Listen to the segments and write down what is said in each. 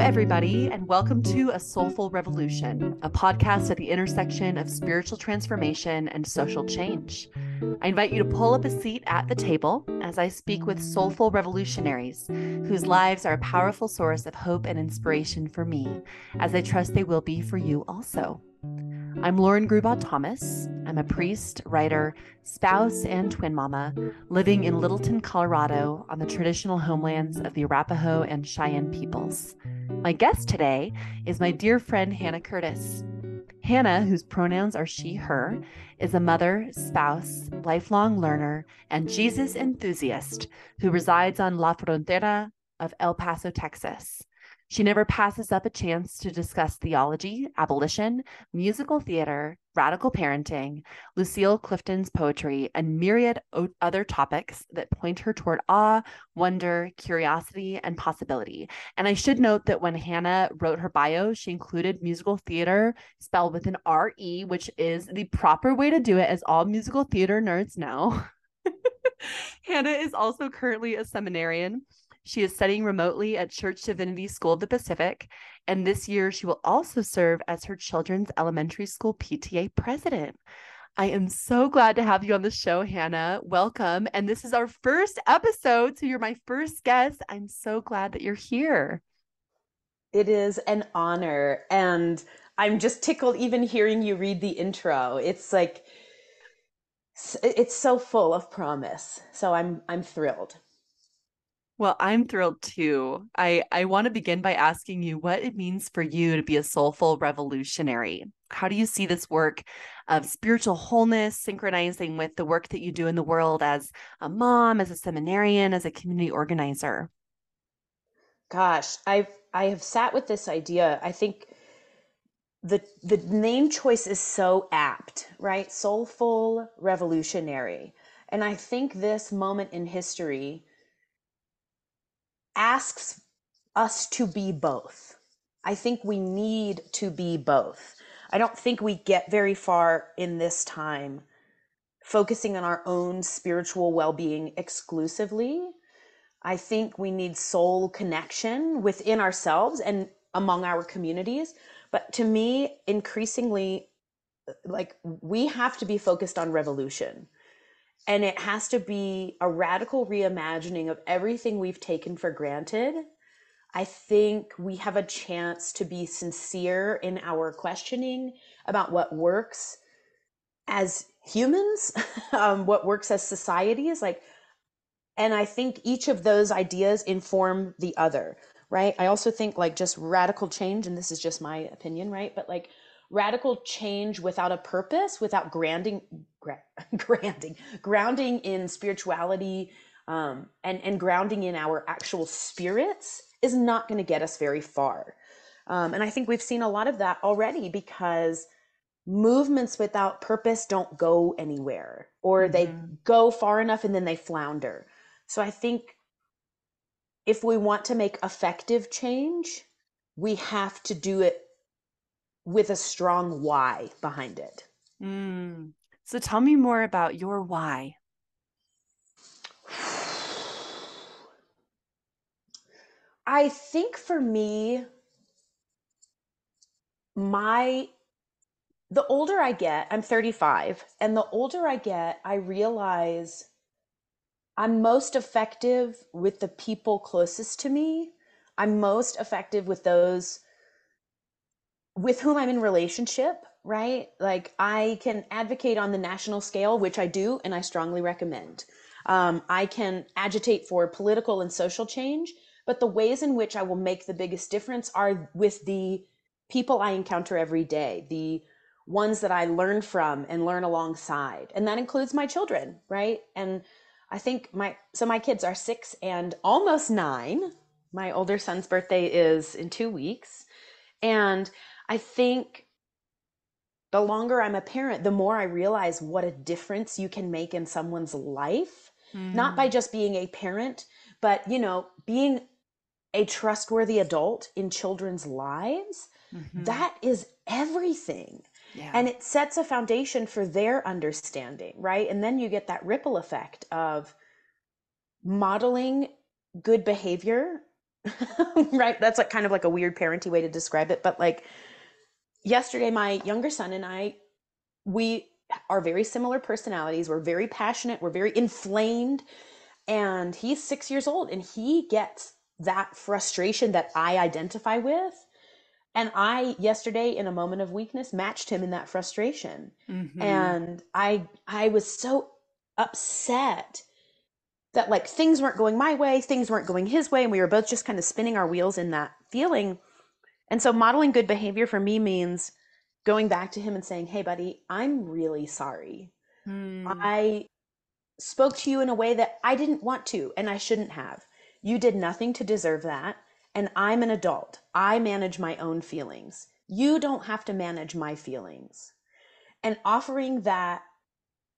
everybody, and welcome to A Soulful Revolution, a podcast at the intersection of spiritual transformation and social change. I invite you to pull up a seat at the table as I speak with soulful revolutionaries whose lives are a powerful source of hope and inspiration for me, as I trust they will be for you also. I'm Lauren Grubaugh Thomas. I'm a priest, writer, spouse, and twin mama living in Littleton, Colorado, on the traditional homelands of the Arapaho and Cheyenne peoples. My guest today is my dear friend Hannah Curtis. Hannah, whose pronouns are she, her, is a mother, spouse, lifelong learner, and Jesus enthusiast who resides on La Frontera of El Paso, Texas. She never passes up a chance to discuss theology, abolition, musical theater, radical parenting, Lucille Clifton's poetry, and myriad other topics that point her toward awe, wonder, curiosity, and possibility. And I should note that when Hannah wrote her bio, she included musical theater spelled with an R-E, which is the proper way to do it, as all musical theater nerds know. Hannah is also currently a seminarian she is studying remotely at Church Divinity School of the Pacific, and this year she will also serve as her children's elementary school PTA president. I am so glad to have you on the show, Hannah. Welcome. And this is our first episode. So you're my first guest. I'm so glad that you're here. It is an honor. And I'm just tickled even hearing you read the intro. It's like, it's so full of promise. So I'm I'm thrilled. Well, I'm thrilled too. I, I want to begin by asking you what it means for you to be a soulful revolutionary. How do you see this work of spiritual wholeness synchronizing with the work that you do in the world as a mom, as a seminarian, as a community organizer? Gosh, I've I have sat with this idea. I think the the name choice is so apt, right? Soulful revolutionary. And I think this moment in history asks us to be both. I think we need to be both. I don't think we get very far in this time focusing on our own spiritual well being exclusively. I think we need soul connection within ourselves and among our communities. But to me, increasingly, like we have to be focused on revolution. And it has to be a radical reimagining of everything we've taken for granted. I think we have a chance to be sincere in our questioning about what works as humans, um, what works as societies. Like, and I think each of those ideas inform the other, right? I also think like just radical change, and this is just my opinion, right? But like radical change without a purpose, without grounding, gra- grounding, grounding in spirituality, um, and and grounding in our actual spirits is not going to get us very far. Um, and I think we've seen a lot of that already because movements without purpose don't go anywhere, or mm-hmm. they go far enough and then they flounder. So I think if we want to make effective change, we have to do it with a strong why behind it. Mm. So tell me more about your why. I think for me, my the older I get, I'm 35, and the older I get, I realize I'm most effective with the people closest to me. I'm most effective with those with whom I'm in relationship, right? Like I can advocate on the national scale, which I do, and I strongly recommend. Um, I can agitate for political and social change, but the ways in which I will make the biggest difference are with the people I encounter every day, the ones that I learn from and learn alongside. And that includes my children, right? And I think my, so my kids are six and almost nine. My older son's birthday is in two weeks. And I think the longer I'm a parent, the more I realize what a difference you can make in someone's life, mm. not by mm. just being a parent, but you know, being a trustworthy adult in children's lives. Mm-hmm. That is everything. Yeah. And it sets a foundation for their understanding, right? And then you get that ripple effect of modeling good behavior right? That's like kind of like a weird parenty way to describe it. But like yesterday, my younger son and I, we are very similar personalities. We're very passionate. We're very inflamed. And he's six years old and he gets that frustration that I identify with. And I yesterday in a moment of weakness matched him in that frustration. Mm-hmm. And I I was so upset that like things weren't going my way, things weren't going his way and we were both just kind of spinning our wheels in that feeling. And so modeling good behavior for me means going back to him and saying, "Hey buddy, I'm really sorry. Hmm. I spoke to you in a way that I didn't want to and I shouldn't have. You did nothing to deserve that. And I'm an adult. I manage my own feelings. You don't have to manage my feelings. And offering that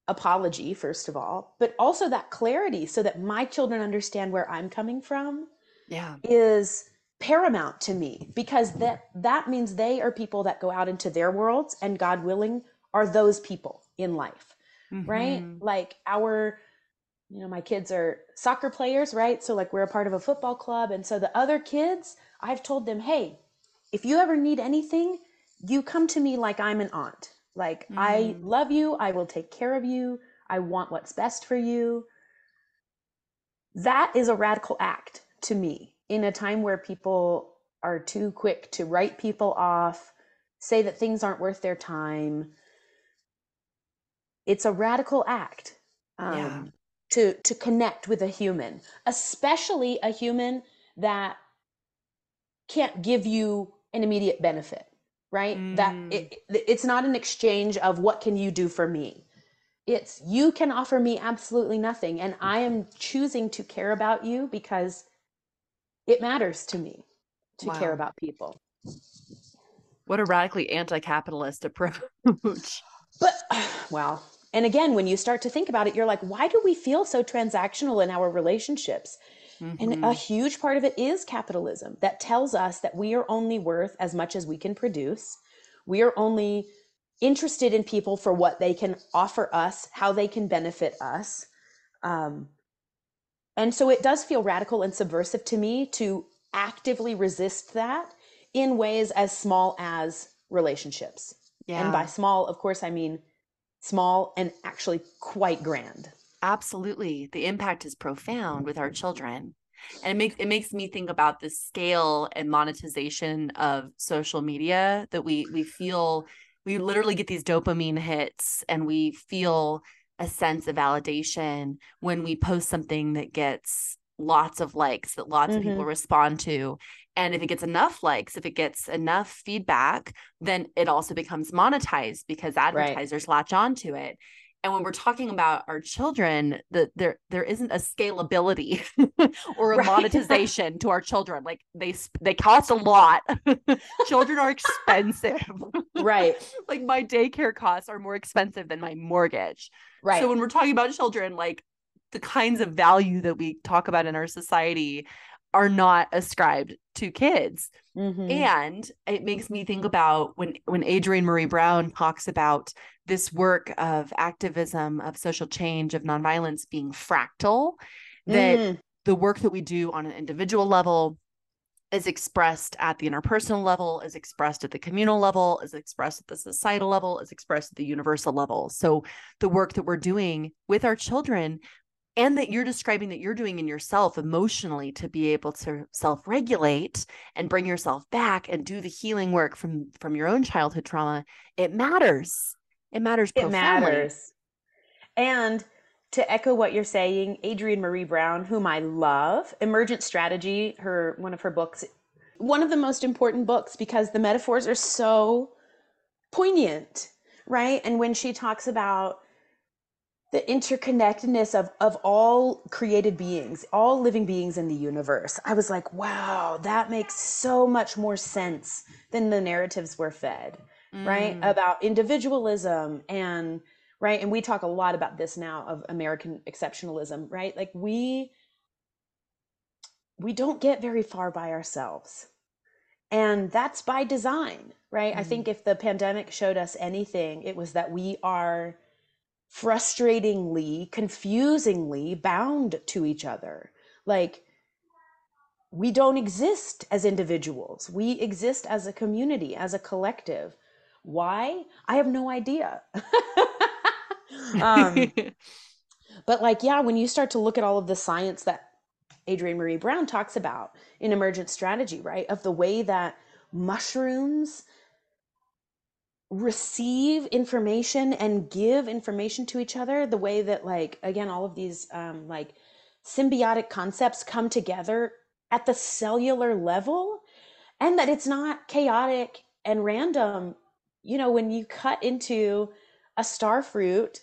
apology, first of all, but also that clarity so that my children understand where I'm coming from. Yeah. Is paramount to me because that that means they are people that go out into their worlds and God willing are those people in life. Mm-hmm. Right? Like our you know, my kids are soccer players, right? So, like, we're a part of a football club. And so, the other kids, I've told them, hey, if you ever need anything, you come to me like I'm an aunt. Like, mm. I love you. I will take care of you. I want what's best for you. That is a radical act to me in a time where people are too quick to write people off, say that things aren't worth their time. It's a radical act. Um, yeah to to connect with a human especially a human that can't give you an immediate benefit right mm. that it, it's not an exchange of what can you do for me it's you can offer me absolutely nothing and i am choosing to care about you because it matters to me to wow. care about people what a radically anti-capitalist approach but well and again, when you start to think about it, you're like, why do we feel so transactional in our relationships? Mm-hmm. And a mm-hmm. huge part of it is capitalism that tells us that we are only worth as much as we can produce. We are only interested in people for what they can offer us, how they can benefit us. Um, and so it does feel radical and subversive to me to actively resist that in ways as small as relationships. Yeah. And by small, of course, I mean small and actually quite grand. Absolutely. The impact is profound with our children. And it makes it makes me think about the scale and monetization of social media that we we feel we literally get these dopamine hits and we feel a sense of validation when we post something that gets lots of likes that lots mm-hmm. of people mm-hmm. respond to and if it gets enough likes if it gets enough feedback then it also becomes monetized because advertisers right. latch onto it and when we're talking about our children that there there isn't a scalability or a right. monetization to our children like they they cost a lot children are expensive right like my daycare costs are more expensive than my mortgage right so when we're talking about children like the kinds of value that we talk about in our society are not ascribed to kids. Mm-hmm. And it makes me think about when when Adrienne maree Brown talks about this work of activism, of social change, of nonviolence being fractal, that mm. the work that we do on an individual level is expressed at the interpersonal level, is expressed at the communal level, is expressed at the societal level, is expressed at the universal level. So the work that we're doing with our children and that you're describing that you're doing in yourself emotionally to be able to self-regulate and bring yourself back and do the healing work from from your own childhood trauma it matters it matters profoundly. it matters. And to echo what you're saying adrienne Maree brown whom i love emergent strategy her one of her books one of the most important books because the metaphors are so poignant right? And when she talks about the interconnectedness of of all created beings all living beings in the universe i was like wow that makes so much more sense than the narratives we're fed mm. right about individualism and right and we talk a lot about this now of american exceptionalism right like we we don't get very far by ourselves and that's by design right mm. i think if the pandemic showed us anything it was that we are frustratingly, confusingly bound to each other. Like we don't exist as individuals. We exist as a community, as a collective. Why? I have no idea. um, but, like, yeah, when you start to look at all of the science that Adrienne Maree Brown talks about in emergent strategy, right? Of the way that mushrooms receive information and give information to each other, the way that, like, again, all of these, um, like, symbiotic concepts come together at the cellular level and that it's not chaotic and random. You know, when you cut into a star fruit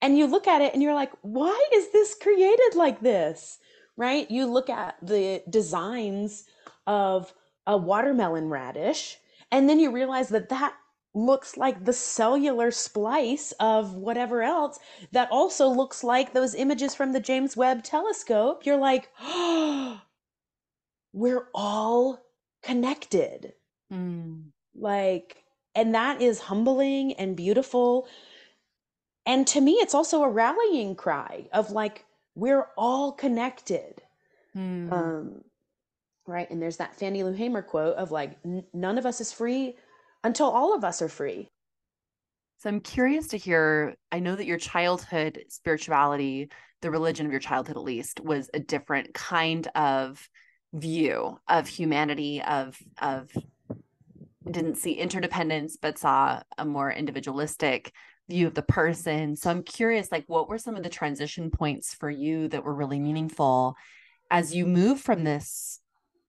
and you look at it and you're like, why is this created like this? Right? You look at the designs of a watermelon radish and then you realize that that looks like the cellular splice of whatever else that also looks like those images from the James Webb telescope. You're like, oh, we're all connected. Mm. Like, and that is humbling and beautiful. And to me, it's also a rallying cry of like, we're all connected. Mm. Um, right. And there's that Fannie Lou Hamer quote of like, none of us is free until all of us are free. So I'm curious to hear. I know that your childhood spirituality, the religion of your childhood at least, was a different kind of view of humanity, of of didn't see interdependence, but saw a more individualistic view of the person. So I'm curious, like, what were some of the transition points for you that were really meaningful as you move from this?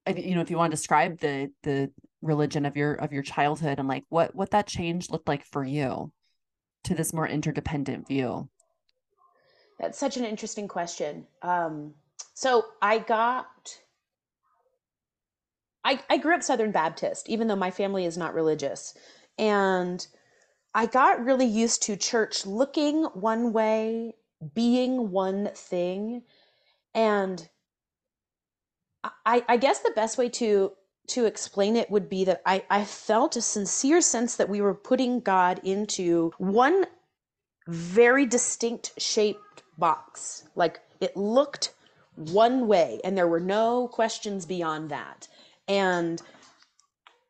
You know, if you want to describe the the religion of your of your childhood and like what what that change looked like for you to this more interdependent view that's such an interesting question um so i got I, I grew up Southern Baptist, even though my family is not religious. And I got really used to church looking one way, being one thing. And I, I guess the best way to to explain it would be that I, I felt a sincere sense that we were putting God into one very distinct shaped box. Like it looked one way, and there were no questions beyond that. And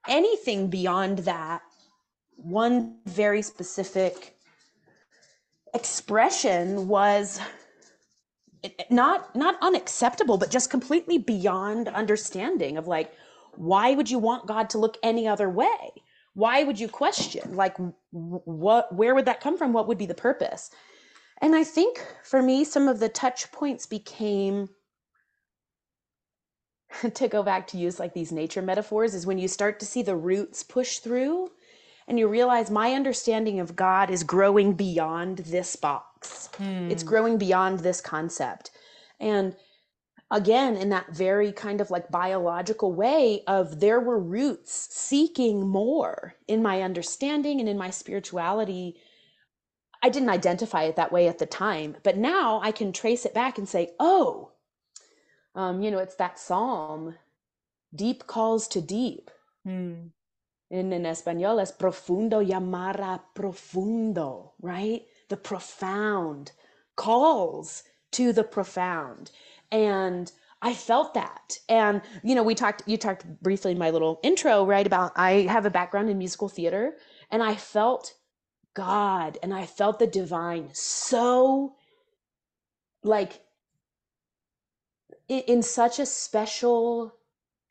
anything beyond that, one very specific expression was not not unacceptable but just completely beyond understanding of like why would you want God to look any other way? Why would you question? Like, what, where would that come from? What would be the purpose? And I think for me, some of the touch points became to go back to use like these nature metaphors is when you start to see the roots push through and you realize my understanding of God is growing beyond this box. Hmm. It's growing beyond this concept. And again in that very kind of like biological way of there were roots seeking more in my understanding and in my spirituality i didn't identify it that way at the time but now i can trace it back and say oh um, you know it's that psalm deep calls to deep. Hmm. in, in espanol es profundo llamara profundo right? The profound. Calls to the profound. And I felt that. And you know, we talked you talked briefly in my little intro, right, about I have a background in musical theater and I felt God and I felt the divine. So like in, such a special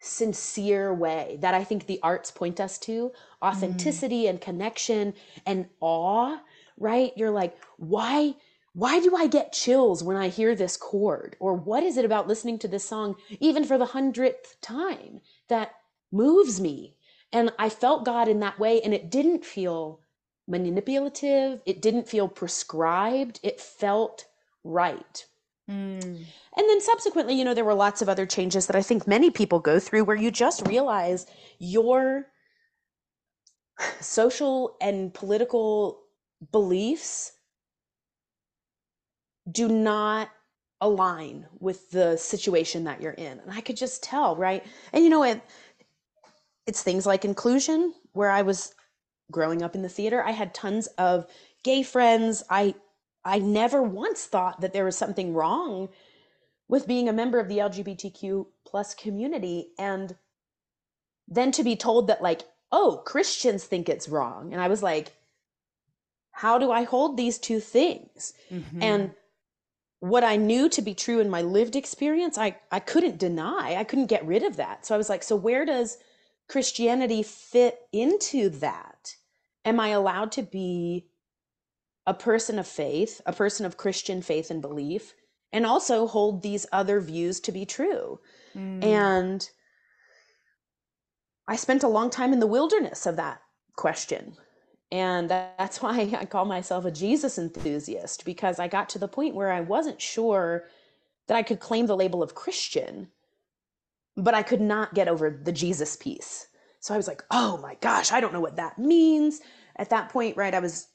sincere way that I think the arts point us to authenticity mm. and connection and awe, right? You're like, why why do I get chills when I hear this chord? Or what is it about listening to this song, even for the hundredth time, that moves me? And I felt God in that way, and it didn't feel manipulative, it didn't feel prescribed, it felt right. Mm. And then subsequently, you know, there were lots of other changes that I think many people go through where you just realize your social and political beliefs do not align with the situation that you're in. And I could just tell, right? And you know it it's things like inclusion where I was growing up in the theater, I had tons of gay friends. I I never once thought that there was something wrong with being a member of the lgbtq plus community. And then to be told that like oh christians think it's wrong. And i was like how do i hold these two things? Mm-hmm. and what i knew to be true in my lived experience i i couldn't deny. I couldn't get rid of that. So i was like so where does christianity fit into that? Am i allowed to be a person of faith a person of christian faith and belief and also hold these other views to be true mm. and I spent a long time in the wilderness of that question. And that's why I call myself a Jesus enthusiast because I got to the point where I wasn't sure that I could claim the label of Christian, but I could not get over the Jesus piece. So I was like, oh my gosh, I don't know what that means. At that point, right, I was,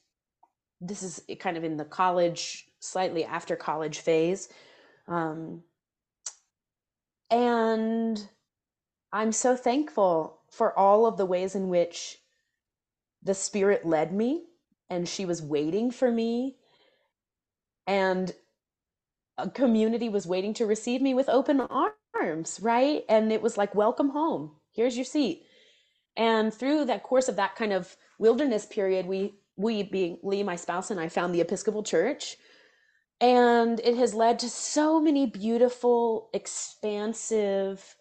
this is kind of in the college, slightly after college phase. Um, and I'm so thankful for all of the ways in which the spirit led me and she was waiting for me. And a community was waiting to receive me with open arms right? And it was like welcome home. Here's your seat. And through that course of that kind of wilderness period we we being lee my spouse and i found the episcopal church and it has led to so many beautiful expansive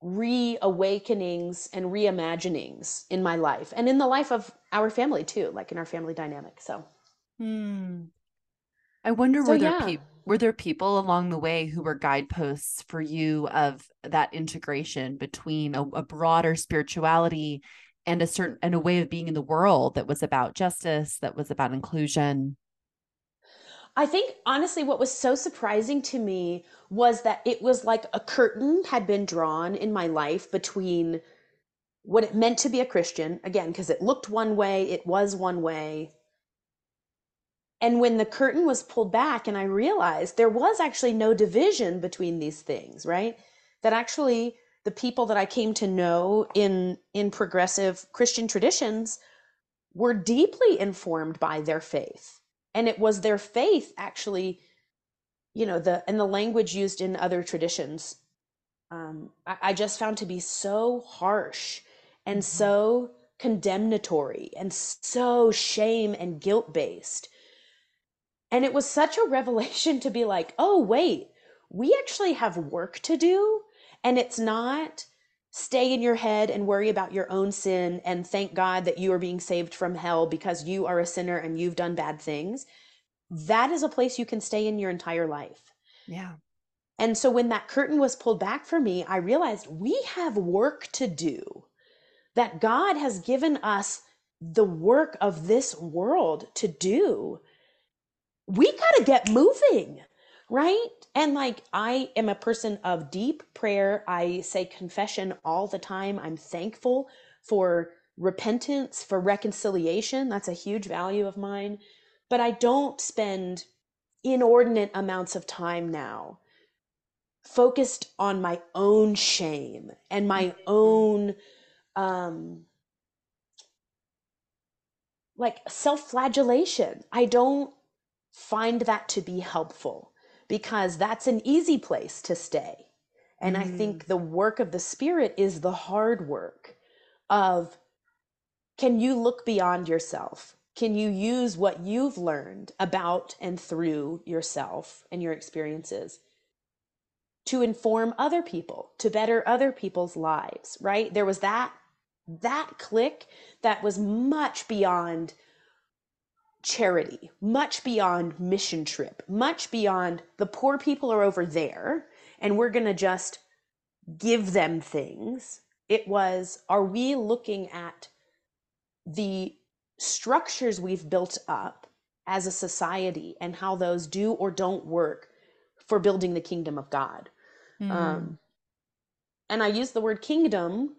reawakenings and reimaginings in my life and in the life of our family too, like in our family dynamic. So, hmm. I wonder so, were there yeah. were there people along the way who were guideposts for you of that integration between a, a broader spirituality and a certain and a way of being in the world that was about justice, that was about inclusion? I think honestly, what was so surprising to me was that it was like a curtain had been drawn in my life between what it meant to be a Christian, again, because it looked one way, it was one way. And when the curtain was pulled back, and I realized there was actually no division between these things, right? That actually the people that I came to know in in progressive Christian traditions were deeply informed by their faith and it was their faith actually you know the and the language used in other traditions um, I, I, just found to be so harsh and mm-hmm. so condemnatory and so shame and guilt based and it was such a revelation to be like oh wait we actually have work to do and it's not stay in your head and worry about your own sin and thank God that you are being saved from hell because you are a sinner and you've done bad things, that is a place you can stay in your entire life. Yeah. And so when that curtain was pulled back for me, I realized we have work to do, that God has given us the work of this world to do. We got to get moving right? And like, I am a person of deep prayer. I say confession all the time. I'm thankful for repentance, for reconciliation. That's a huge value of mine. But I don't spend inordinate amounts of time now focused on my own shame and my own um like self-flagellation i don't find that to be helpful because that's an easy place to stay. And mm. I think mm. the work of the Spirit is the hard work of can you look beyond yourself? Can you use what you've learned about and through yourself and your experiences to inform other people, to better other people's lives, right? There was that that click that was much beyond charity, much beyond mission trip, much beyond the poor people are over there and we're going to just give them things. It was, are we looking at the structures we've built up as a society and how those do or don't work for building the kingdom of God? Mm. Um, and I use the word kingdom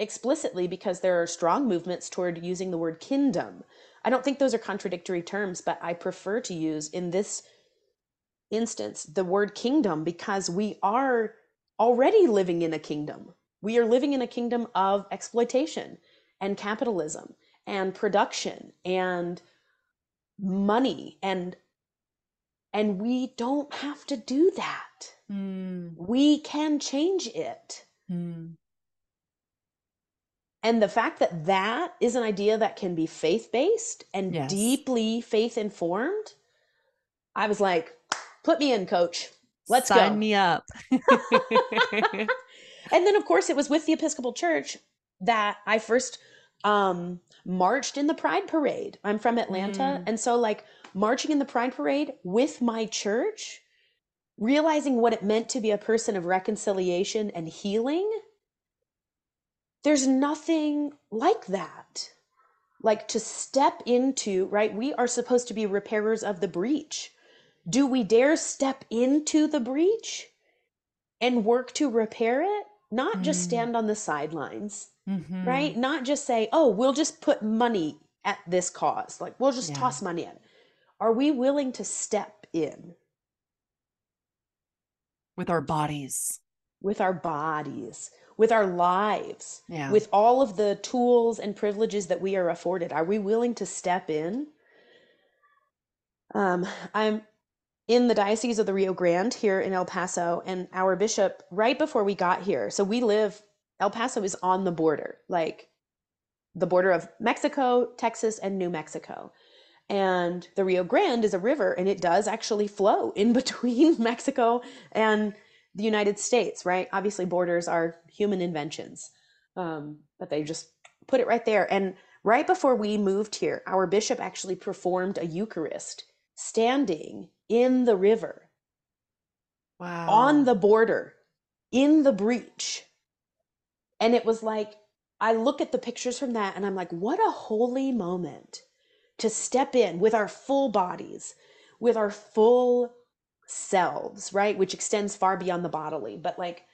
explicitly because there are strong movements toward using the word kingdom I don't think those are contradictory terms, but I prefer to use in this instance the word kingdom because we are already living in a kingdom. We are living in a kingdom of exploitation and capitalism and production and money and And we don't have to do that. Mm. We can change it. Mm. And the fact that that is an idea that can be faith based and Yes. deeply faith informed, I was like, put me in, coach. Let's Sign go. me up. And then, of course, it was with the Episcopal Church that I first um, marched in the Pride Parade. I'm from Atlanta. Mm. And so, like, marching in the Pride Parade with my church, realizing what it meant to be a person of reconciliation and healing, there's nothing like that. Like to step into, right? We are supposed to be repairers of the breach. Do we dare step into the breach and work to repair it? Not just Mm. stand on the sidelines, Mhm. right? Not just say, oh, we'll just put money at this cause. Like, we'll just Yeah. toss money at it. Are we willing to step in With our bodies. with our bodies, with our lives, Yeah. with all of the tools and privileges that we are afforded? Are we willing to step in? Um, I'm in the Diocese of the Rio Grande here in El Paso, and our bishop, right before we got here, so we live, El Paso is on the border, like the border of Mexico, Texas, and New Mexico. And the Rio Grande is a river, and it does actually flow in between Mexico and the United States, right? Obviously, borders are human inventions, um, but they just put it right there. And right before we moved here, our bishop actually performed a Eucharist standing in the river Wow. on the border in the breach. And it was like, I look at the pictures from that and I'm like, what a holy moment to step in with our full bodies, with our full selves, right? Which extends far beyond the bodily, but like,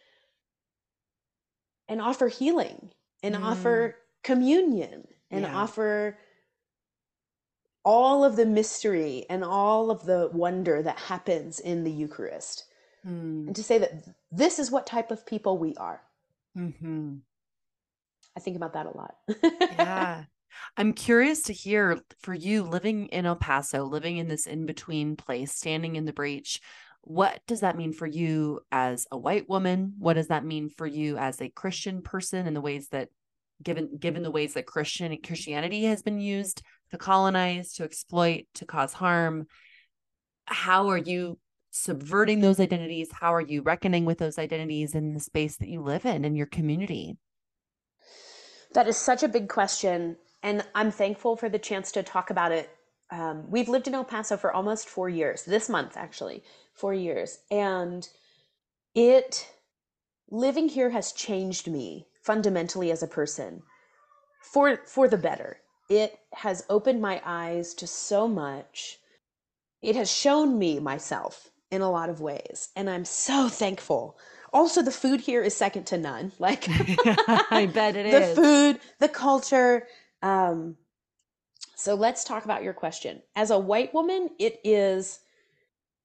and offer healing and Mm. offer communion and Yeah. offer all of the mystery and all of the wonder that happens in the Eucharist Mm. and to say that this is what type of people we are. Mhm. I think about that a lot. Yeah. I'm curious to hear for you living in El Paso, living in this in between place, standing in the breach. What does that mean for you as a white woman? What does that mean for you as a Christian person in the ways that given given the ways that Christian Christianity has been used to colonize, to exploit, to cause harm? How are you subverting those identities? How are you reckoning with those identities in the space that you live in in your community? That is such a big question. And I'm thankful for the chance to talk about it. Um, we've lived in El Paso for almost four years, this month, actually, four years. And it, living here has changed me fundamentally as a person for, for the better. It has opened my eyes to so much. It has shown me myself in a lot of ways. And I'm so thankful. Also, the food here is second to none. Like, I bet it the is. food, the culture. Um, so let's talk about your question. As a white woman, it is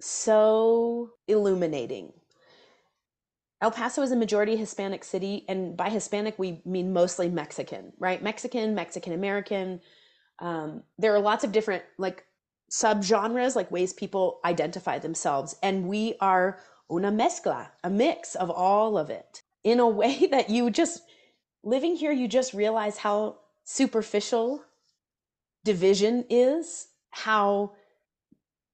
so illuminating. El Paso is a majority Hispanic city, and by Hispanic, we mean mostly Mexican, right? Mexican, Mexican American. Um, there are lots of different like subgenres, like ways people identify themselves, and we are una mezcla, a mix of all of it in a way that you just living here, you just realize how superficial division is, how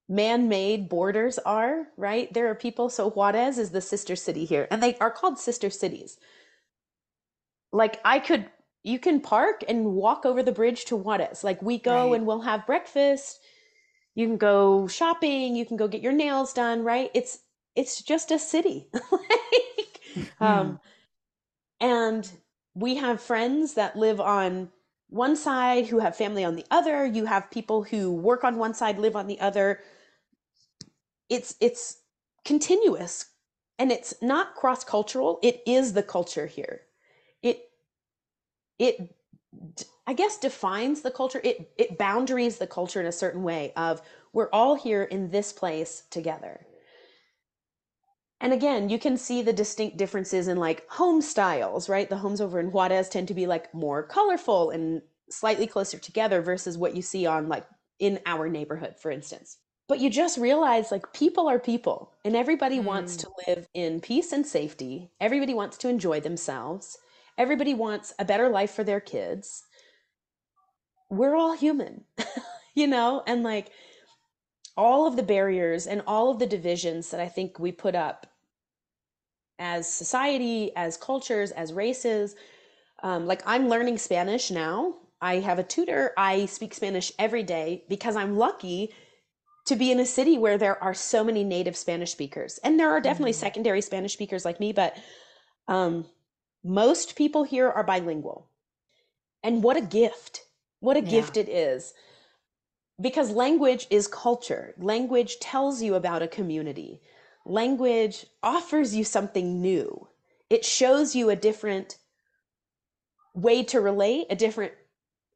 man made borders are, right? There are people, so Juarez is the sister city here, and they are called sister cities. Like, I could, you can park and walk over the bridge to Juarez. Like, we go Right. and we'll have breakfast. You can go shopping, you can go get your nails done, right? It's, it's just a city. like, um, and we have friends that live on one side who have family on the other. You have people who work on one side, live on the other. It's it's continuous and it's not cross-cultural. It is the culture here. It it i guess defines the culture. It it boundaries the culture in a certain way of we're all here in this place together. And again, you can see the distinct differences in like home styles, right? The homes over in Juarez tend to be like more colorful and slightly closer together versus what you see on like in our neighborhood, for instance. but you just realize like people are people and everybody mm. wants to live in peace and safety everybody wants to enjoy themselves everybody wants a better life for their kids we're all human you know and like all of the barriers and all of the divisions that i think we put up as society as cultures as races um, like i'm learning spanish now i have a tutor i speak spanish every day because i'm lucky to be in a city where there are so many native Spanish speakers. And there are definitely mm-hmm. secondary Spanish speakers like me, but um, most people here are bilingual. And what a gift. What a yeah. gift it is. Because language is culture. Language tells you about a community. Language offers you something new. It shows you a different way to relate, a different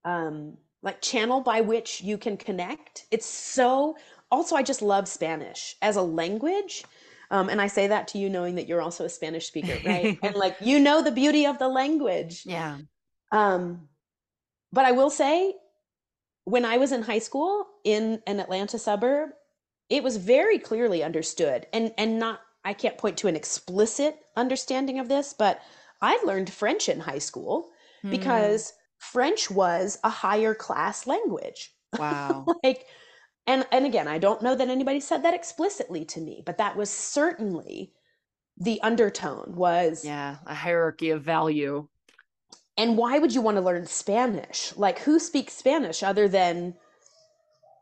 um, like channel by which you can connect. It's so also I just love Spanish as a language. Um, and I say that to you knowing that you're also a Spanish speaker, right? and like you know the beauty of the language. Yeah. Um, but I will say, when I was in high school in an Atlanta suburb, it was very clearly understood, and and not I can't point to an explicit understanding of this, but I learned French in high school mm. because French was a higher class language. Wow. like and and again i don't know that anybody said that explicitly to me but that was certainly the undertone was yeah a hierarchy of value and why would you want to learn spanish like who speaks spanish other than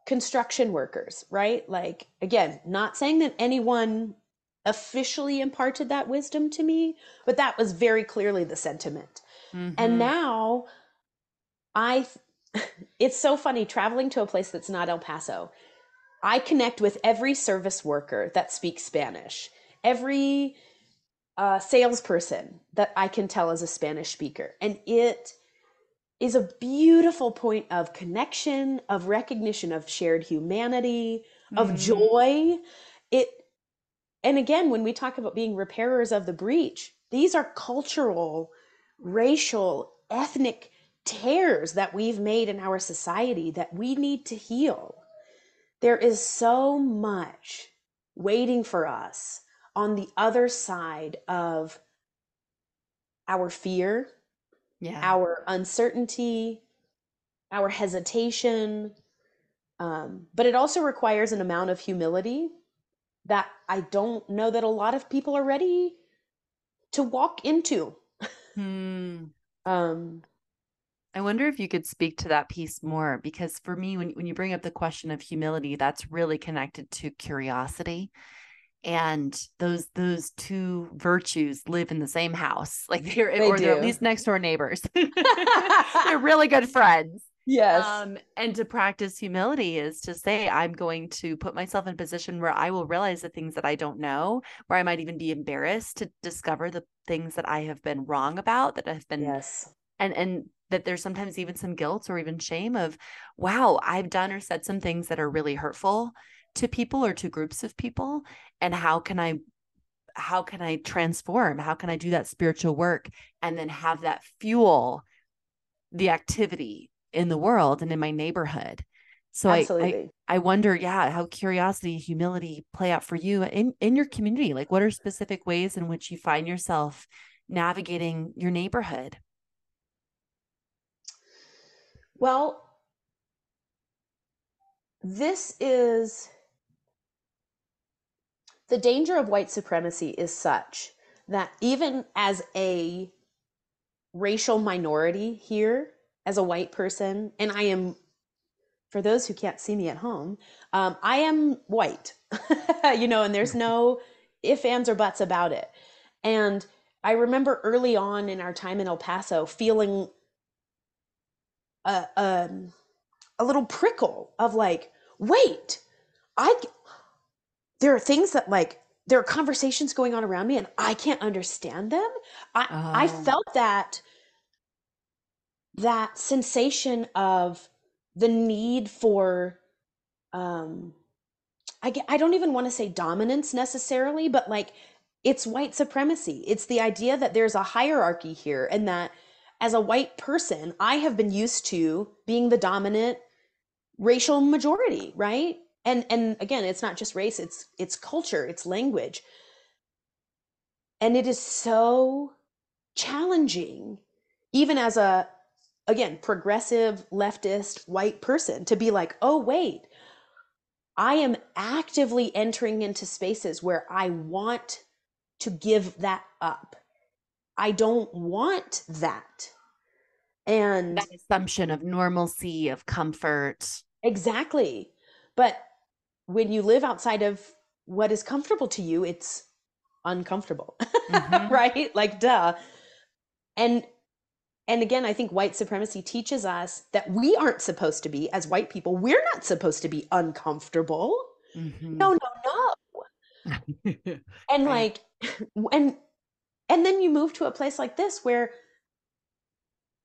construction workers right like again not saying that anyone officially imparted that wisdom to me but that was very clearly the sentiment mm-hmm. and now i it's so funny traveling to a place that's not El Paso. I connect with every service worker that speaks Spanish, every uh, salesperson that I can tell is a Spanish speaker. And it is a beautiful point of connection, of recognition of shared humanity, of mm-hmm. joy. It and again, when we talk about being repairers of the breach, these are cultural, racial, ethnic tears that we've made in our society that we need to heal. There is so much waiting for us on the other side of our fear, yeah. our uncertainty, our hesitation. Um, but it also requires an amount of humility that I don't know that a lot of people are ready to walk into. Hmm. um, I wonder if you could speak to that piece more because for me, when, when you bring up the question of humility, that's really connected to curiosity. And those those two virtues live in the same house. Like they're they or do. they're at least next door neighbors. they're really good friends. Yes. Um, and to practice humility is to say, I'm going to put myself in a position where I will realize the things that I don't know, where I might even be embarrassed to discover the things that I have been wrong about, that have been yes. And and that there's sometimes even some guilt or even shame of, wow, I've done or said some things that are really hurtful to people or to groups of people. And how can I how can I transform? How can I do that spiritual work and then have that fuel the activity in the world and in my neighborhood? So I, I, I wonder, yeah, how curiosity, humility play out for you in in your community. Like, what are specific ways in which you find yourself navigating your neighborhood? Well, this is the danger of white supremacy is such that even as a racial minority here, as a white person, and I am, for those who can't see me at home, um, I am white, you know, and there's no if, ands, or buts about it. And I remember early on in our time in El Paso feeling a, um, a little prickle of like, wait, I, there are things that like, there are conversations going on around me and I can't understand them. I, oh. I felt that, that sensation of the need for, um, I, I don't even want to say dominance necessarily, but like it's white supremacy. It's the idea that there's a hierarchy here and that as a white person, I have been used to being the dominant racial majority, right? And and again it's not just race it's it's culture it's language. And it is so challenging even as a again progressive leftist white person to be like oh wait i am actively entering into spaces where i want to give that up. I don't want that. And that assumption of normalcy of comfort. Exactly. But when you live outside of what is comfortable to you it's uncomfortable mm-hmm. right? Like duh. And and again i think white supremacy teaches us that we aren't supposed to be as white people we're not supposed to be uncomfortable. Mm-hmm. no no no. And like and and then you move to a place like this where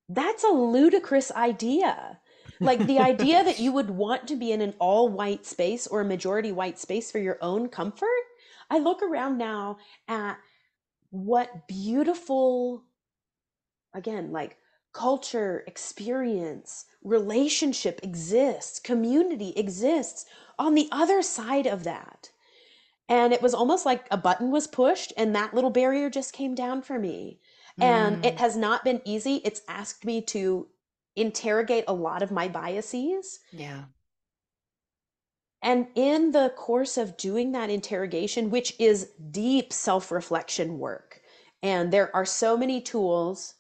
that's a ludicrous idea like the idea that you would want to be in an all white space or a majority white space for your own comfort? I look around now at what beautiful again like culture experience relationship exists community exists on the other side of that. And it was almost like a button was pushed and that little barrier just came down for me. And mm. it has not been easy. It's asked me to interrogate a lot of my biases yeah and in the course of doing that interrogation which is deep self-reflection work and there are so many tools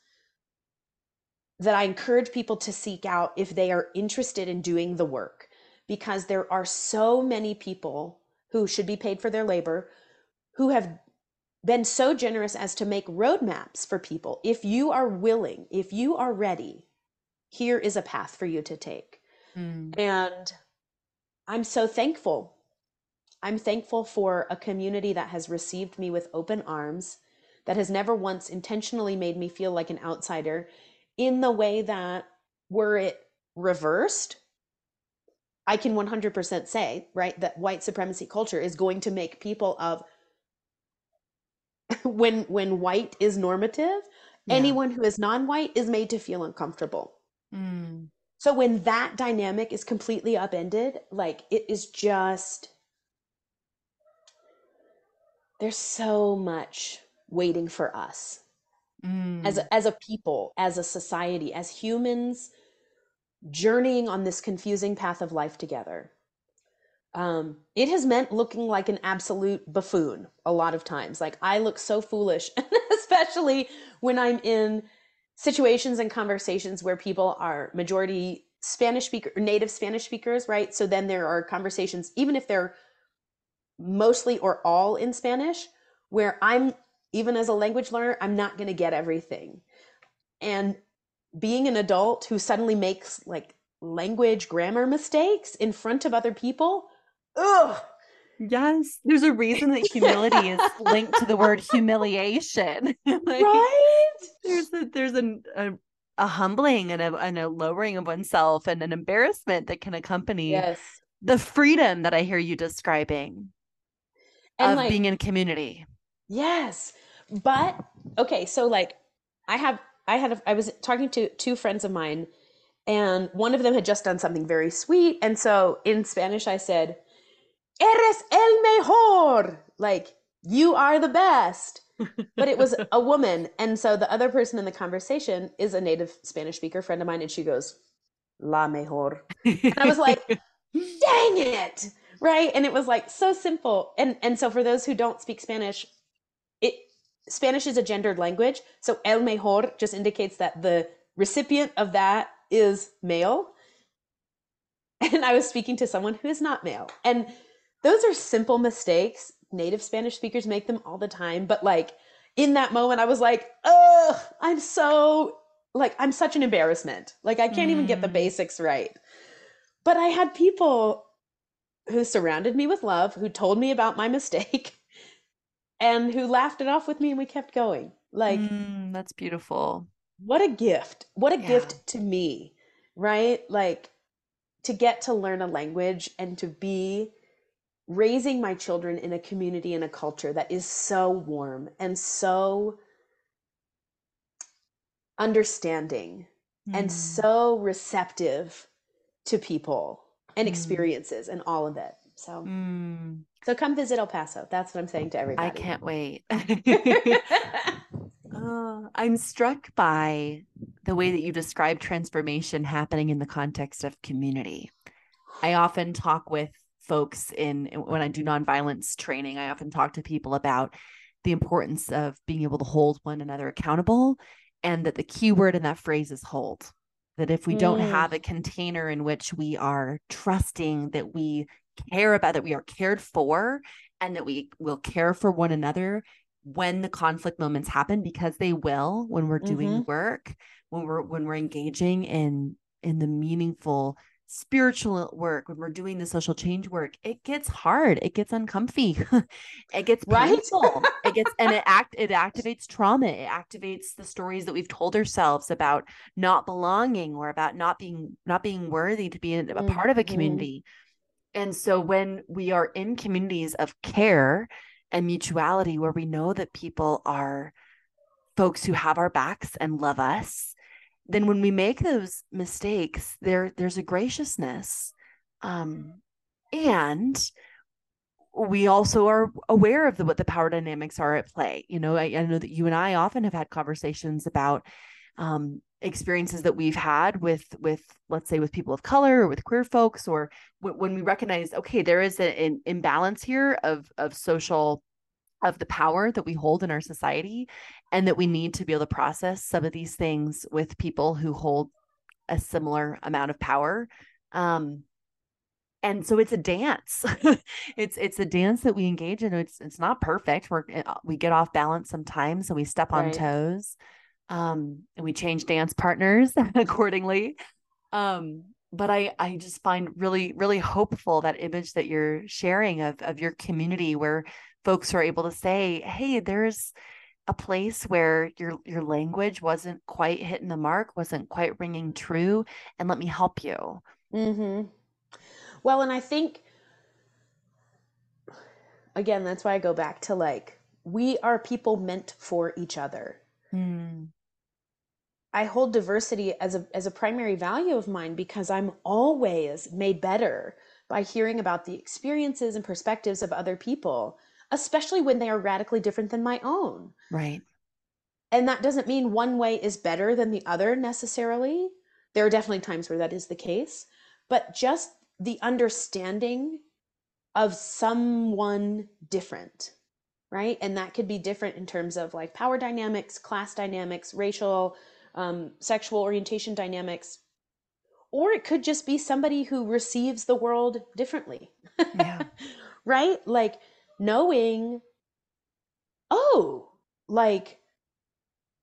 that I encourage people to seek out if they are interested in doing the work because there are so many people who should be paid for their labor who have been so generous as to make roadmaps for people. If you are willing, if you are ready, here is a path for you to take. Mm. And I'm so thankful. I'm thankful for a community that has received me with open arms, that has never once intentionally made me feel like an outsider in the way that were it reversed, I can 100% say, right, that white supremacy culture is going to make people of when when white is normative, yeah. anyone who is non-white is made to feel uncomfortable. Mm. So when that dynamic is completely upended, like it is just there's so much waiting for us mm. as a, as a people, as a society, as humans journeying on this confusing path of life together. Um, it has meant looking like an absolute buffoon a lot of times. Like I look so foolish, especially when I'm in situations and conversations where people are majority Spanish speaker, native Spanish speakers, right? So then there are conversations, even if they're mostly or all in Spanish, where I'm even as a language learner, I'm not going to get everything. And being an adult who suddenly makes like language grammar mistakes in front of other people, ugh. Yes, there's a reason that humility is linked to the word humiliation. like, right? There's a there's a, a, a humbling and a, and a lowering of oneself and an embarrassment that can accompany yes. the freedom that I hear you describing and of like, being in community. Yes. But okay, so like I have I had a, I was talking to two friends of mine and one of them had just done something very sweet and so in Spanish I said eres el mejor. Like you are the best. But it was a woman. And so the other person in the conversation is a native Spanish speaker friend of mine and she goes la mejor. And I was like dang it. Right? And it was like so simple. And and so for those who don't speak Spanish it Spanish is a gendered language, so el mejor just indicates that the recipient of that is male. And I was speaking to someone who is not male. And those are simple mistakes. Native Spanish speakers make them all the time. But like in that moment, I was like, ugh, I'm so, like, I'm such an embarrassment. Like, I can't mm. even get the mm. basics right. But I had people who surrounded me with love, who told me about my mistake and who laughed it off with me and we kept going. Like mm, that's beautiful. What a gift. What a yeah. gift to me, right? Like to get to learn a language and to be raising my children in a community and a culture that is so warm and so understanding mm. and so receptive to people and mm. experiences and all of it. So, mm. so come visit El Paso. That's what I'm saying to everybody. I can't wait. uh, I'm struck by the way that you describe transformation happening in the context of community. I often talk with folks in when I do nonviolence training, I often talk to people about the importance of being able to hold one another accountable and that the key word in that phrase is hold that if we don't mm. have a container in which we are trusting that we care about that we are cared for and that we will care for one another when the conflict moments happen because they will when we're doing mm-hmm. work when we're when we're engaging in in the meaningful spiritual work when we're doing the social change work it gets hard it gets uncomfy it gets painful right? it gets and it act it activates trauma it activates the stories that we've told ourselves about not belonging or about not being not being worthy to be a, a part of a mm-hmm. community and so when we are in communities of care and mutuality where we know that people are folks who have our backs and love us then when we make those mistakes there there's a graciousness um, and we also are aware of the, what the power dynamics are at play. You know I, I know that you and i often have had conversations about um, experiences that we've had with with let's say with people of color or with queer folks or w- when we recognize okay there is a, an imbalance here of of social of the power that we hold in our society and that we need to be able to process some of these things with people who hold a similar amount of power. Um, and so it's a dance. It's it's a dance that we engage in. It's it's not perfect. We're eh, we get off balance sometimes and we step on right. toes um, and we change dance partners accordingly. Um, but I I just find really really hopeful that image that you're sharing of of your community where folks are able to say, "Hey, there's a place where your your language wasn't quite hitting the mark, wasn't quite ringing true, and let me help you." Mm-hmm. Well, and I think again, that's why I go back to like we are people meant for each other. Mm. I hold diversity as a as a primary value of mine because I'm always made better by hearing about the experiences and perspectives of other people especially when they are radically different than my own. Right. And that doesn't mean one way is better than the other necessarily. There are definitely times where that is the case, but just the understanding of someone different, right? And that could be different in terms of like power dynamics, class dynamics, racial, um, sexual orientation dynamics, or it could just be somebody who receives the world differently. Yeah. right? Like knowing oh like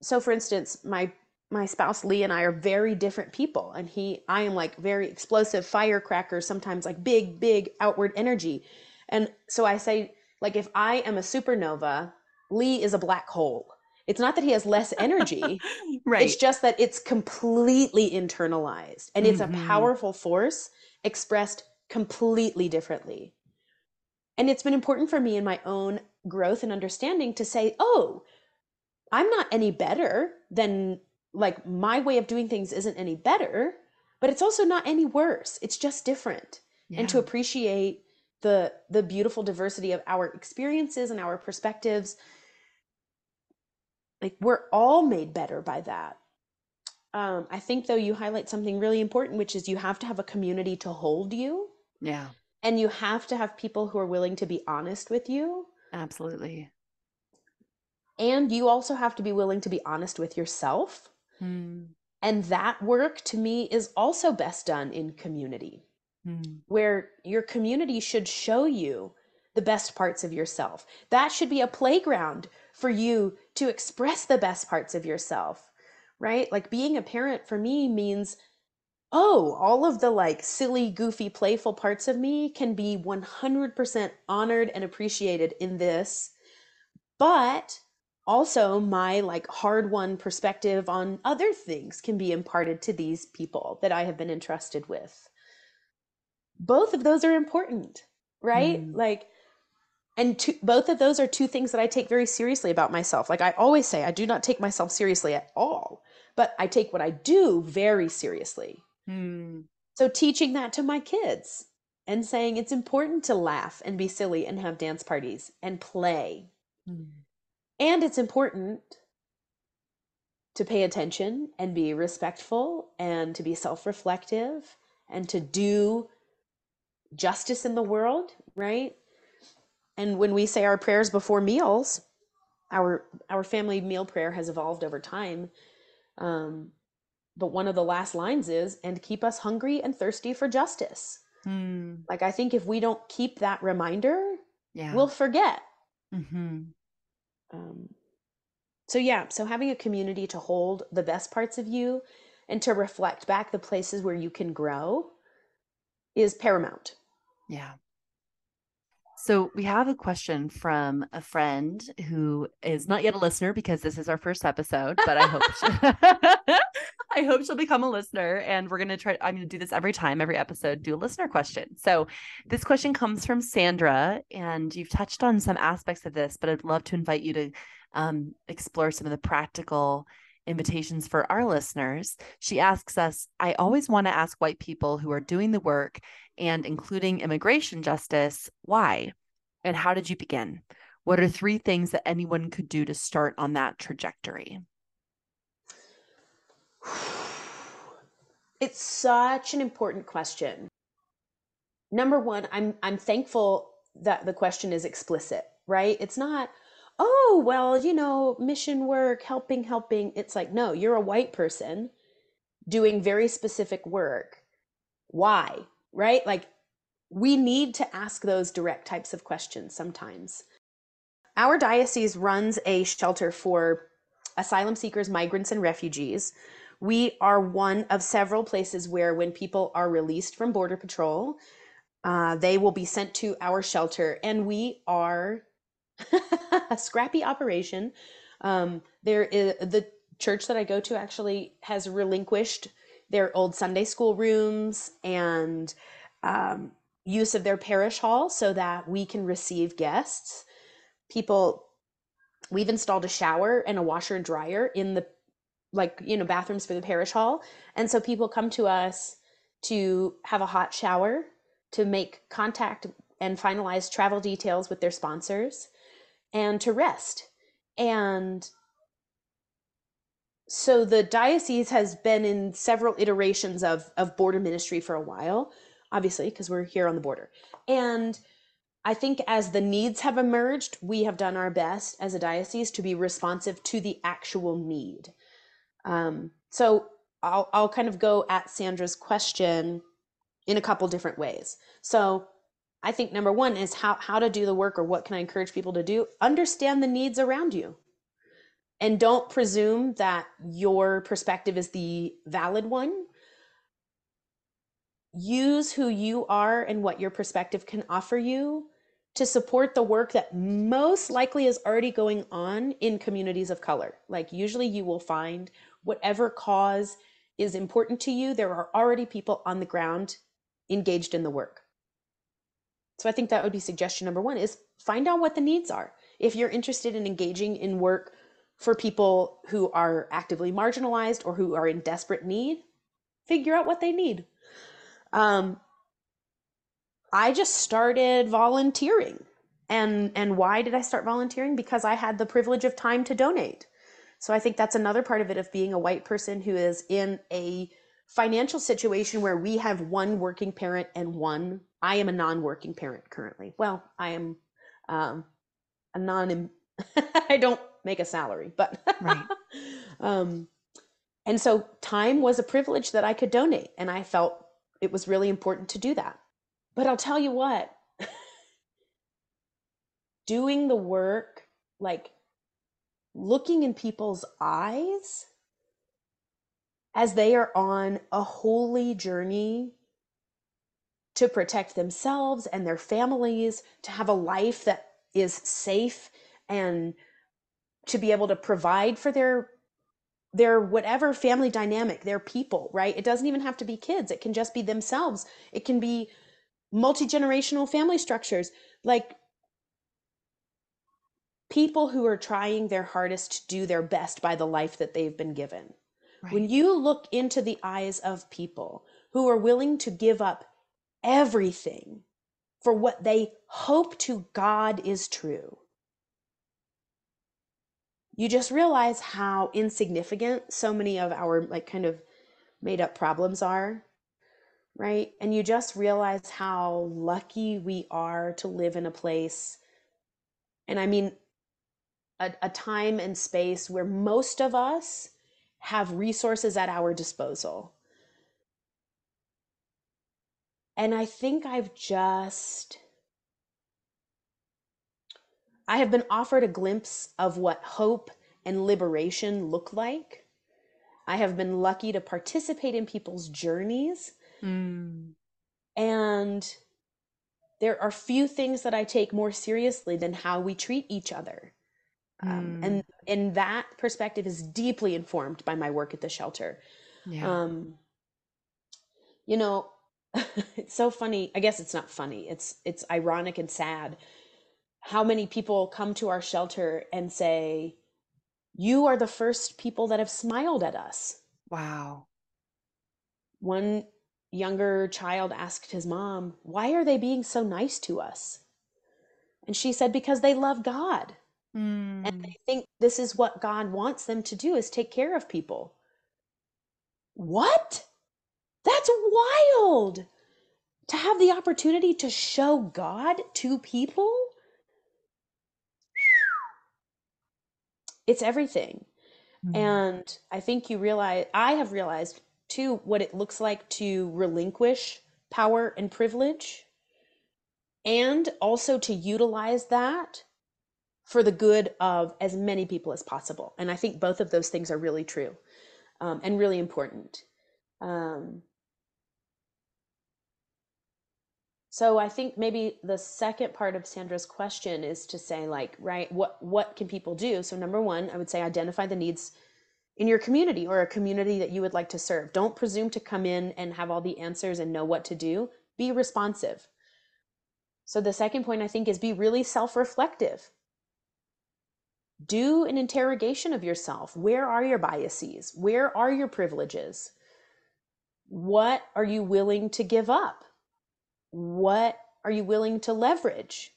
so for instance my my spouse lee and i are very different people and he i am like very explosive firecracker sometimes like big big outward energy. And so i say like if i am a supernova lee is a black hole. It's not that he has less energy right. it's just that it's completely internalized and it's mm-hmm. a powerful force expressed completely differently and it's been important for me in my own growth and understanding to say, oh, I'm not any better than like my way of doing things isn't any better, but it's also not any worse. It's just different. Yeah. And to appreciate the the beautiful diversity of our experiences and our perspectives like we're all made better by that um, i think though you highlight something really important which is you have to have a community to hold you yeah and you have to have people who are willing to be honest with you. Absolutely. And you also have to be willing to be honest with yourself. Mm. and that work to me is also best done in community mm. where your community should show you the best parts of yourself. That should be a playground for you to express the best parts of yourself right? Like being a parent for me means oh, all of the like silly, goofy, playful parts of me can be 100% honored and appreciated in this. But also, my like hard won perspective on other things can be imparted to these people that I have been entrusted with. Both of those are important, right? Mm. Like, and two, both of those are two things that I take very seriously about myself. Like I always say, I do not take myself seriously at all, but I take what I do very seriously. Hmm. So teaching that to my kids, and saying it's important to laugh and be silly and have dance parties and play. Mm. And it's important to pay attention and be respectful and to be self reflective and to do justice in the world, right? And when we say our prayers before meals, our our family meal prayer has evolved over time. Um, but one of the last lines is, and keep us hungry and thirsty for justice. Mm. Like, I think if we don't keep that reminder, yeah. we'll forget. Mm-hmm. Um, so, yeah, so having a community to hold the best parts of you and to reflect back the places where you can grow is paramount. Yeah. So we have a question from a friend who is not yet a listener because this is our first episode, but I hope I hope she'll become a listener. And we're gonna try. I'm gonna do this every time, every episode, do a listener question. So this question comes from Sandra, and you've touched on some aspects of this, but I'd love to invite you to um, explore some of the practical invitations for our listeners. She asks us, I always want to ask white people who are doing the work and including immigration justice, why? And how did you begin? What are three things that anyone could do to start on that trajectory? It's such an important question. Number one, I'm I'm thankful that the question is explicit, right? It's not, oh, well, you know, mission work, helping, helping. It's like, no, you're a white person doing very specific work. Why? Right? Like, we need to ask those direct types of questions sometimes. Our diocese runs a shelter for asylum seekers, migrants, and refugees. We are one of several places where, when people are released from Border Patrol, uh, they will be sent to our shelter, and we are a scrappy operation. Um, there is the church that I go to actually has relinquished their old Sunday school rooms and um, use of their parish hall so that we can receive guests. People, we've installed a shower and a washer and dryer in the like you know bathrooms for the parish hall and so people come to us to have a hot shower to make contact and finalize travel details with their sponsors and to rest. And so the diocese has been in several iterations of, of border ministry for a while, obviously, because we're here on the border. And I think as the needs have emerged, we have done our best as a diocese to be responsive to the actual need. Um, so I'll, I'll kind of go at Sandra's question in a couple different ways. So I think number one is how how to do the work or what can I encourage people to do? Understand the needs around you. And don't presume that your perspective is the valid one. Use who you are and what your perspective can offer you to support the work that most likely is already going on in communities of color. Like, usually, you will find whatever cause is important to you, there are already people on the ground engaged in the work. So I think that would be suggestion number one is find out what the needs are. If you're interested in engaging in work for people who are actively marginalized or who are in desperate need, figure out what they need. Um, I just started volunteering. And and why did I start volunteering? Because I had the privilege of time to donate. So I think that's another part of it of being a white person who is in a financial situation where we have one working parent and one I am a non-working parent currently. Well, I am um, a non. I don't make a salary, but right. um, and so time was a privilege that I could donate, and I felt it was really important to do that. But I'll tell you what, doing the work, like looking in people's eyes as they are on a holy journey to protect themselves and their families, to have a life that is safe and to be able to provide for their their whatever family dynamic, their people, right? It doesn't even have to be kids. It can just be themselves. It can be multi-generational family structures. Like people who are trying their hardest to do their best by the life that they've been given. Right. When you look into the eyes of people who are willing to give up everything for what they hope to God is true, you just realize how insignificant so many of our like kind of made up problems are right and you just realize how lucky we are to live in a place and i mean a, a time and space where most of us have resources at our disposal and i think i've just I have been offered a glimpse of what hope and liberation look like. I have been lucky to participate in people's journeys. Mm. And there are few things that I take more seriously than how we treat each other. Mm. Um, and and that perspective is deeply informed by my work at the shelter. Yeah. Um, you know, it's so funny. I guess it's not funny. It's it's ironic and sad how many people come to our shelter and say, You are the first people that have smiled at us. Wow. One younger child asked his mom, Why are they being so nice to us? And she said, Because they love God. Mm. And they think this is what God wants them to do is take care of people. What? That's wild. To have the opportunity to show God to people it's everything. Mm-hmm. And I think you realize, I have realized too, what it looks like to relinquish power and privilege and also to utilize that for the good of as many people as possible. And I think both of those things are really true um, and really important. Um, So I think maybe the second part of Sandra's question is to say like, right, what what can people do? So number 1, I would say identify the needs in your community or a community that you would like to serve. Don't presume to come in and have all the answers and know what to do. Be responsive. So the second point I think is be really self-reflective. Do an interrogation of yourself. Where are your biases? Where are your privileges? What are you willing to give up? what are you willing to leverage?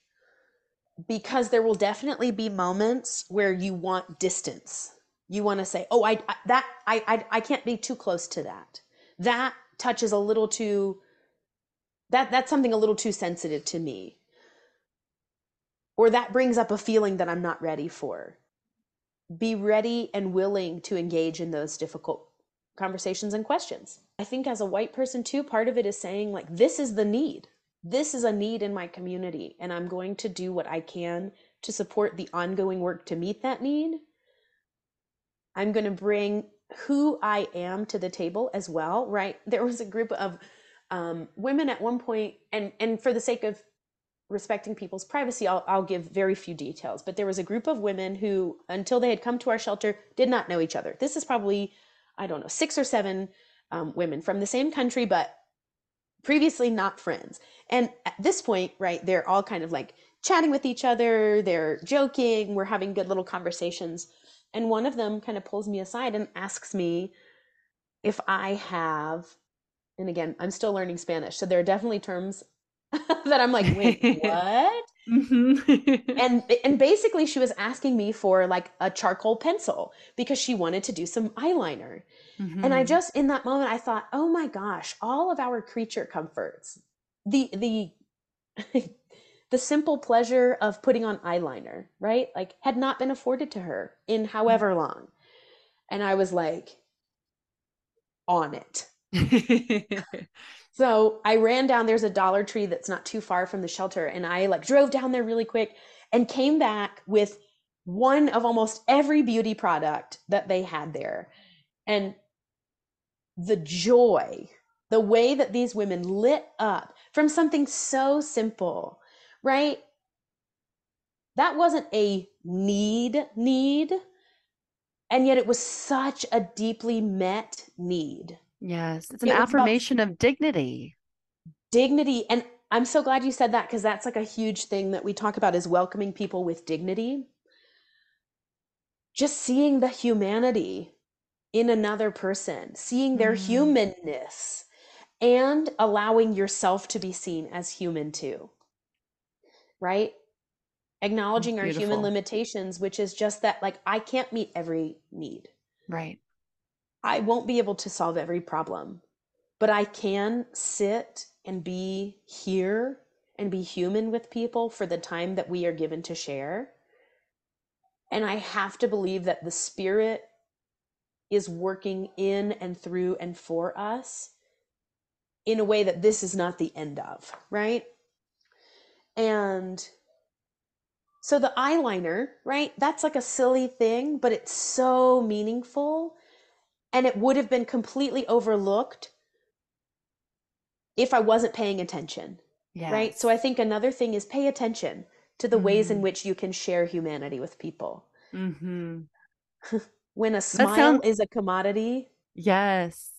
Because there will definitely be moments where you want distance. You want to say, "Oh, I, I that I, I I can't be too close to that. That touches a little too that that's something a little too sensitive to me." Or that brings up a feeling that I'm not ready for. Be ready and willing to engage in those difficult conversations and questions. I think as a white person too, part of it is saying like this is the need. This is a need in my community and I'm going to do what I can to support the ongoing work to meet that need. I'm going to bring who I am to the table as well, right? There was a group of um, women at one point, and and for the sake of respecting people's privacy, I'll, I'll give very few details. But there was a group of women who, until they had come to our shelter, did not know each other. This is probably I don't know, six or seven um, women from the same country, but previously not friends. And at this point, right, they're all kind of like chatting with each other, they're joking, we're having good little conversations. And one of them kind of pulls me aside and asks me if I have, and again, I'm still learning Spanish. So there are definitely terms that I'm like, wait, what? Mm-hmm. and and basically she was asking me for like a charcoal pencil because she wanted to do some eyeliner. Mm-hmm. And I mm-hmm. just in that moment I thought, "Oh my gosh, all of our creature comforts. The the the simple pleasure of putting on eyeliner, right? Like had not been afforded to her in however mm-hmm. long." And I was like on it. So I ran down, there's a Dollar Tree that's not too far from the shelter. And I like drove down there really quick and came back with one of almost every beauty product that they had there. And the joy, the way that these women lit up from something so simple, right? That wasn't a need, need. And yet it was such a deeply met need. Yes, it's an it affirmation of dignity. Dignity. And I'm so glad you said that because that's like a huge thing that we talk about is welcoming people with dignity. Just seeing the humanity in another person, seeing their mm. humanness and allowing yourself to be seen as human too. Right? Acknowledging our human limitations, which is just that, like, I can't meet every need. Right. I won't be able to solve every problem, but I can sit and be here and be human with people for the time that we are given to share. And I have to believe that the Spirit is working in and through and for us in a way that this is not the end of, right? And so the eyeliner, right? That's like a silly thing, but it's so meaningful. And it would have been completely overlooked if I wasn't paying attention. Yes. Right. So I think another thing is pay attention to the mm-hmm. ways in mm-hmm. which you can share humanity with people. Mm-hmm. when a smile sounds... is a commodity. Yes.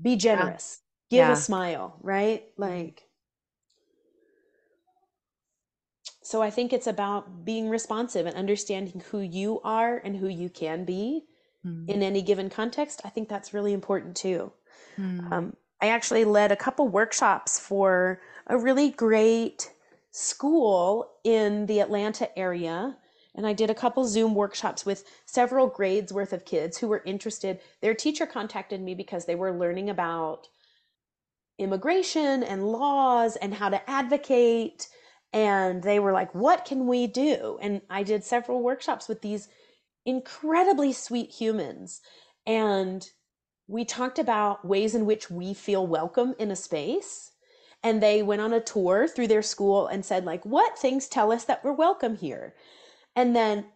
Be generous. Yeah. Give yeah. a smile, right? Like, so I think it's about being responsive and understanding who you are and who you can be mm. in any given context. I think that's really important too. Mm. Um, I actually led a couple workshops for a really great school in the Atlanta area. And I did a couple Zoom workshops with several grades worth of kids who were interested. Their teacher contacted me because they were learning about immigration and laws and how to advocate. And they were like, What can we do? And I did several workshops with these incredibly sweet humans. And we talked about ways in which we feel welcome in a space and they went on a tour through their school and said like what things tell us that we're welcome here and then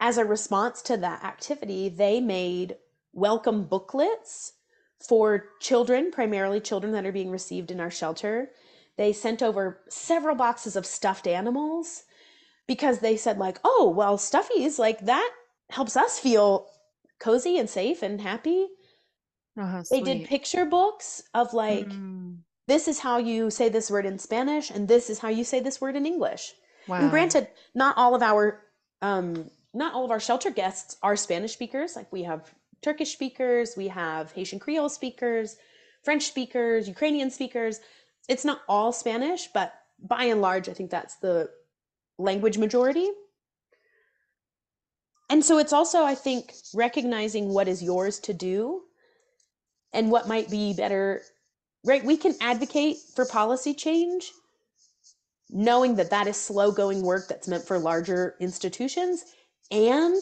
as a response to that activity they made welcome booklets for children primarily children that are being received in our shelter they sent over several boxes of stuffed animals because they said like oh well stuffies like that helps us feel cozy and safe and happy Oh, they did picture books of like, mm. this is how you say this word in Spanish, and this is how you say this word in English. Wow. And granted, not all of our um, not all of our shelter guests are Spanish speakers. Like we have Turkish speakers, we have Haitian Creole speakers, French speakers, Ukrainian speakers. It's not all Spanish, but by and large, I think that's the language majority. And so it's also, I think, recognizing what is yours to do and what might be better right? We can advocate for policy change knowing that that is slow going work that's meant for larger institutions and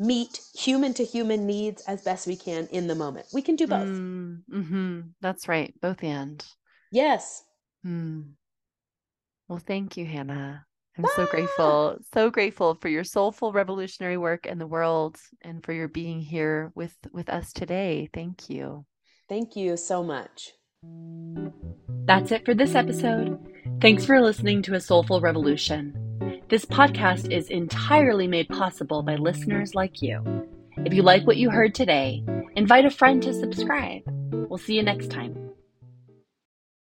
meet human to human needs as best we can in the moment. We can do both. Mm, mm-hmm. that's right. Both and. Yes. Mm. well thank you hannah i'm ah! so grateful so grateful for your soulful revolutionary work in the world and for your being here with with us today thank you Thank you so much. That's it for this episode. Thanks for listening to A Soulful Revolution. This podcast is entirely made possible by listeners like you. If you like what you heard today, invite a friend to subscribe. We'll see you next time.